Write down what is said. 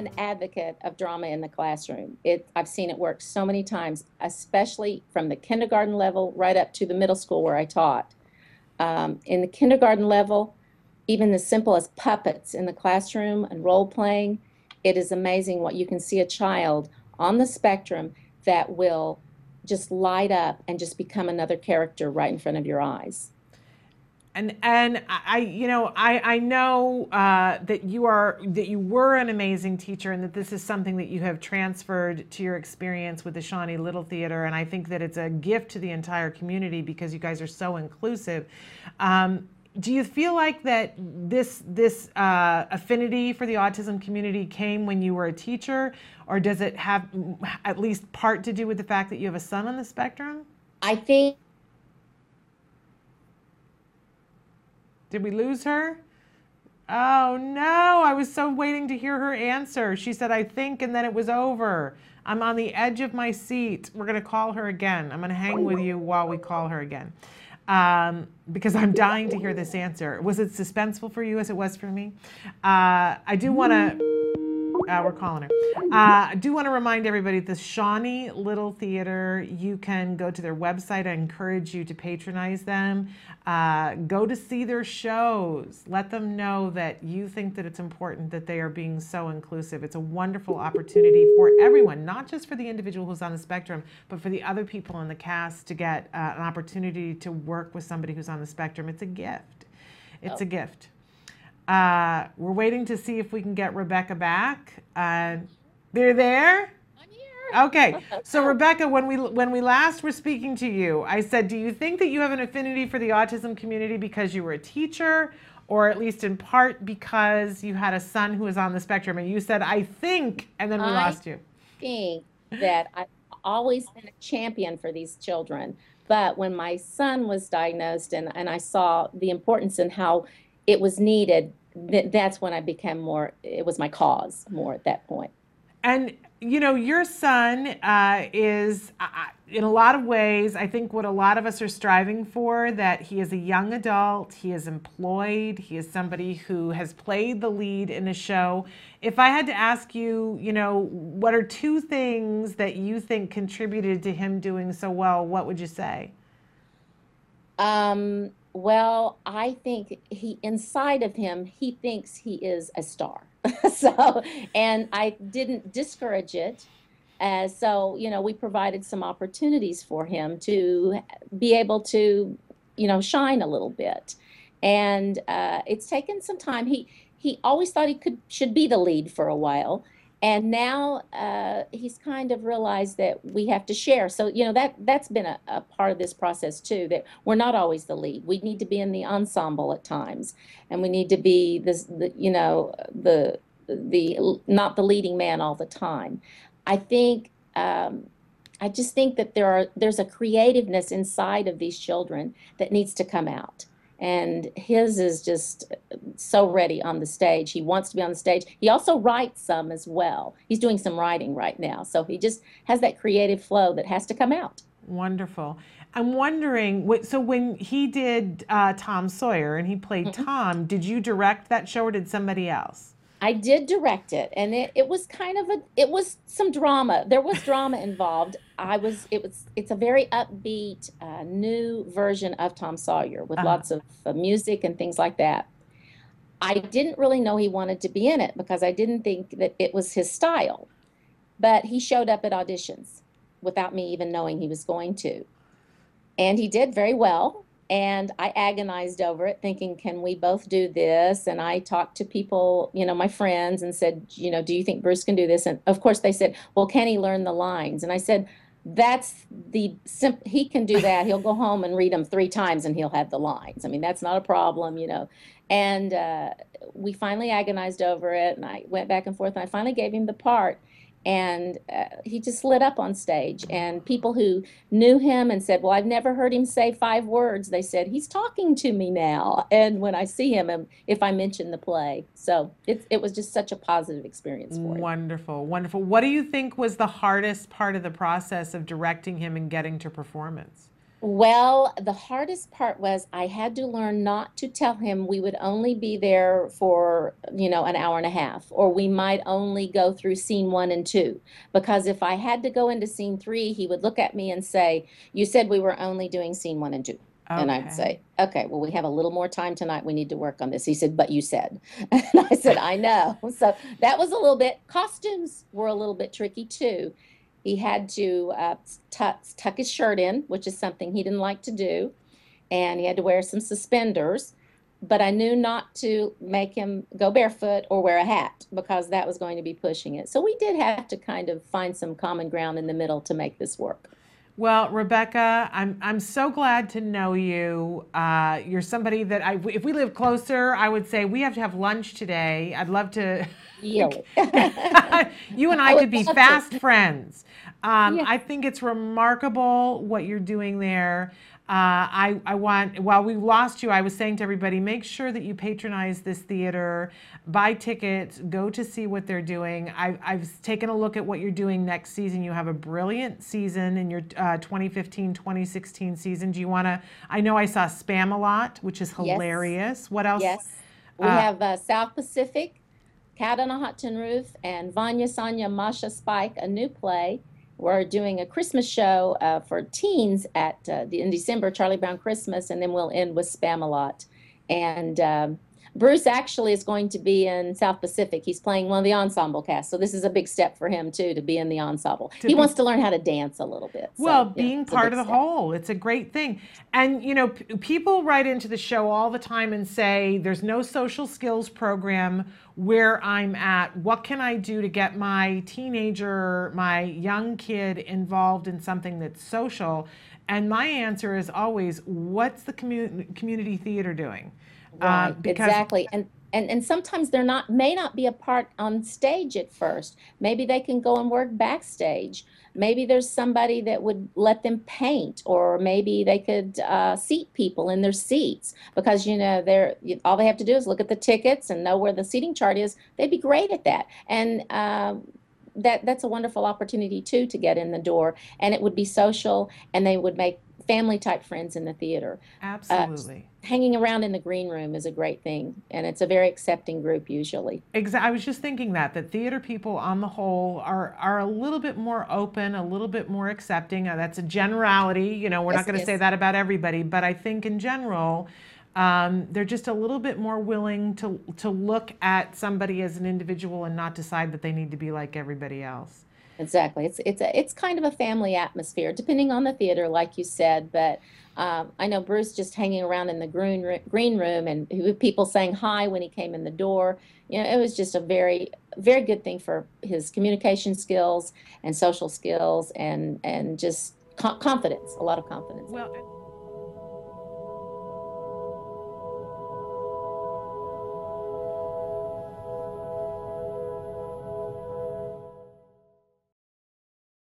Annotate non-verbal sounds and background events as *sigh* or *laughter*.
an advocate of drama in the classroom. It, I've seen it work so many times, especially from the kindergarten level right up to the middle school where I taught. Um, in the kindergarten level, even as simple as puppets in the classroom and role playing, it is amazing what you can see a child on the spectrum that will just light up and just become another character right in front of your eyes. And and I, you know, I I know uh, that you are that you were an amazing teacher, and that this is something that you have transferred to your experience with the Shawnee Little Theater. And I think that it's a gift to the entire community because you guys are so inclusive. Um, do you feel like that this this uh, affinity for the autism community came when you were a teacher, or does it have at least part to do with the fact that you have a son on the spectrum? I think Did we lose her? Oh no, I was so waiting to hear her answer. She said, I think, and then it was over. I'm on the edge of my seat. We're going to call her again. I'm going to hang with you while we call her again um, because I'm dying to hear this answer. Was it suspenseful for you as it was for me? Uh, I do want to. Uh, we're calling her. Uh, I do want to remind everybody the Shawnee Little Theater, you can go to their website. I encourage you to patronize them. Uh, go to see their shows. Let them know that you think that it's important that they are being so inclusive. It's a wonderful opportunity for everyone, not just for the individual who's on the spectrum, but for the other people in the cast to get uh, an opportunity to work with somebody who's on the spectrum. It's a gift. It's Oh. a gift. Uh, we're waiting to see if we can get Rebecca back. Uh, they're there. I'm here. Okay, so *laughs* Rebecca, when we when we last were speaking to you, I said, "Do you think that you have an affinity for the autism community because you were a teacher, or at least in part because you had a son who was on the spectrum?" And you said, "I think," and then we I- lost you. I think that I've always been a champion for these children. But when my son was diagnosed and, and I saw the importance and how it was needed, th- that's when I became more, it was my cause more at that point. And you know, your son uh, is, uh, in a lot of ways, I think what a lot of us are striving for. That he is a young adult, he is employed, he is somebody who has played the lead in a show. If I had to ask you, you know, what are two things that you think contributed to him doing so well? What would you say? Um, well, I think he, inside of him, he thinks he is a star. *laughs* so, and I didn't discourage it. Uh, so, you know, we provided some opportunities for him to be able to, you know, shine a little bit. And uh, it's taken some time. He he always thought he could should be the lead for a while, and now uh, he's kind of realized that we have to share. So, you know, that that's been a, a part of this process too. That we're not always the lead. We need to be in the ensemble at times, and we need to be this, the, you know, the the not the leading man all the time. I think um, I just think that there are there's a creativeness inside of these children that needs to come out. And his is just so ready on the stage. He wants to be on the stage. He also writes some as well. He's doing some writing right now. So he just has that creative flow that has to come out. Wonderful. I'm wondering, so when he did uh, Tom Sawyer and he played Mhm. Tom, did you direct that show or did somebody else? I did direct it, and it, it was kind of a it was some drama. There was drama *laughs* involved. I was it was it's a very upbeat uh, new version of Tom Sawyer with Uh-huh. lots of uh, music and things like that. I didn't really know he wanted to be in it because I didn't think that it was his style. But he showed up at auditions without me even knowing he was going to. And he did very well. And I agonized over it, thinking, can we both do this? And I talked to people, you know, my friends, and said, you know, do you think Bruce can do this? And of course, they said, well, can he learn the lines? And I said, that's the simp- he can do that. He'll go home and read them three times and he'll have the lines. I mean, that's not a problem, you know. And uh, we finally agonized over it, and I went back and forth, and I finally gave him the part. And uh, he just lit up on stage. And people who knew him and said, Well, I've never heard him say five words, they said, He's talking to me now. *laughs* And when I see him, um, if I mention the play. So it, it was just such a positive experience for him. Wonderful, wonderful. What do you think was the hardest part of the process of directing him and getting to performance? Well, the hardest part was I had to learn not to tell him we would only be there for, you know, an hour and a half, or we might only go through scene one and two. Because if I had to go into scene three, he would look at me and say, You said we were only doing scene one and two. And I'd say, Okay, well, we have a little more time tonight. We need to work on this. He said, But you said. *laughs* And I said, I know. *laughs* So that was a little bit, costumes were a little bit tricky too. He had to uh, tuck, tuck his shirt in, which is something he didn't like to do. And he had to wear some suspenders. But I knew not to make him go barefoot or wear a hat because that was going to be pushing it. So we did have to kind of find some common ground in the middle to make this work. Well, Rebecca, I'm I'm so glad to know you. Uh, you're somebody that I, if we live closer, I would say we have to have lunch today. I'd love to. *laughs* You and *laughs* I, I could be fast friends. Um, Yeah. I think it's remarkable what you're doing there. Uh, I, I want, while we lost you, I was saying to everybody, make sure that you patronize this theater, buy tickets, go to see what they're doing. I've, I've taken a look at what you're doing next season. You have a brilliant season in your uh, 2015 2016 season. Do you want to? I know I saw Spamalot, which is Yes. hilarious. What else? Yes. We Uh, have uh, South Pacific, Cat on a Hot Tin Roof, and Vanya Sonia Masha Spike, a new play. We're doing a Christmas show uh, for teens at uh, the, in December, Charlie Brown Christmas, and then we'll end with Spamalot. And um, Bruce actually is going to be in South Pacific. He's playing one of the ensemble cast, so this is a big step for him too to be in the ensemble. He be- wants to learn how to dance a little bit. so, Well, yeah, being a part of the step. whole, it's a great thing. And, you know, p- people write into the show all the time and say, there's no social skills program where I'm at. What can I do to get my teenager, my young kid involved in something that's social? And my answer is always, what's the commu- community theater doing? Um, Right, because- exactly. And, and and sometimes they're not may not be a part on stage at first. Maybe they can go and work backstage. Maybe there's somebody that would let them paint, or maybe they could uh, seat people in their seats because you know they're all they have to do is look at the tickets and know where the seating chart is. They'd be great at that, and um, that that's a wonderful opportunity too to get in the door. And it would be social, and they would make family type friends in the theater Absolutely. hanging around in the green room is a great thing and it's a very accepting group usually Exa- I was just thinking that that theater people on the whole are are a little bit more open, a little bit more accepting. Uh, that's a generality, you know. We're Yes, not going to it say that about everybody, but I think in general, um, they're just a little bit more willing to to look at somebody as an individual and not decide that they need to be like everybody else. Exactly it's it's a it's kind of a family atmosphere depending on the theater like you said but um, i know bruce just hanging around in the green, green room and people saying hi when he came in the door you know it was just a very very good thing for his communication skills and social skills and and just co- confidence a lot of confidence Well.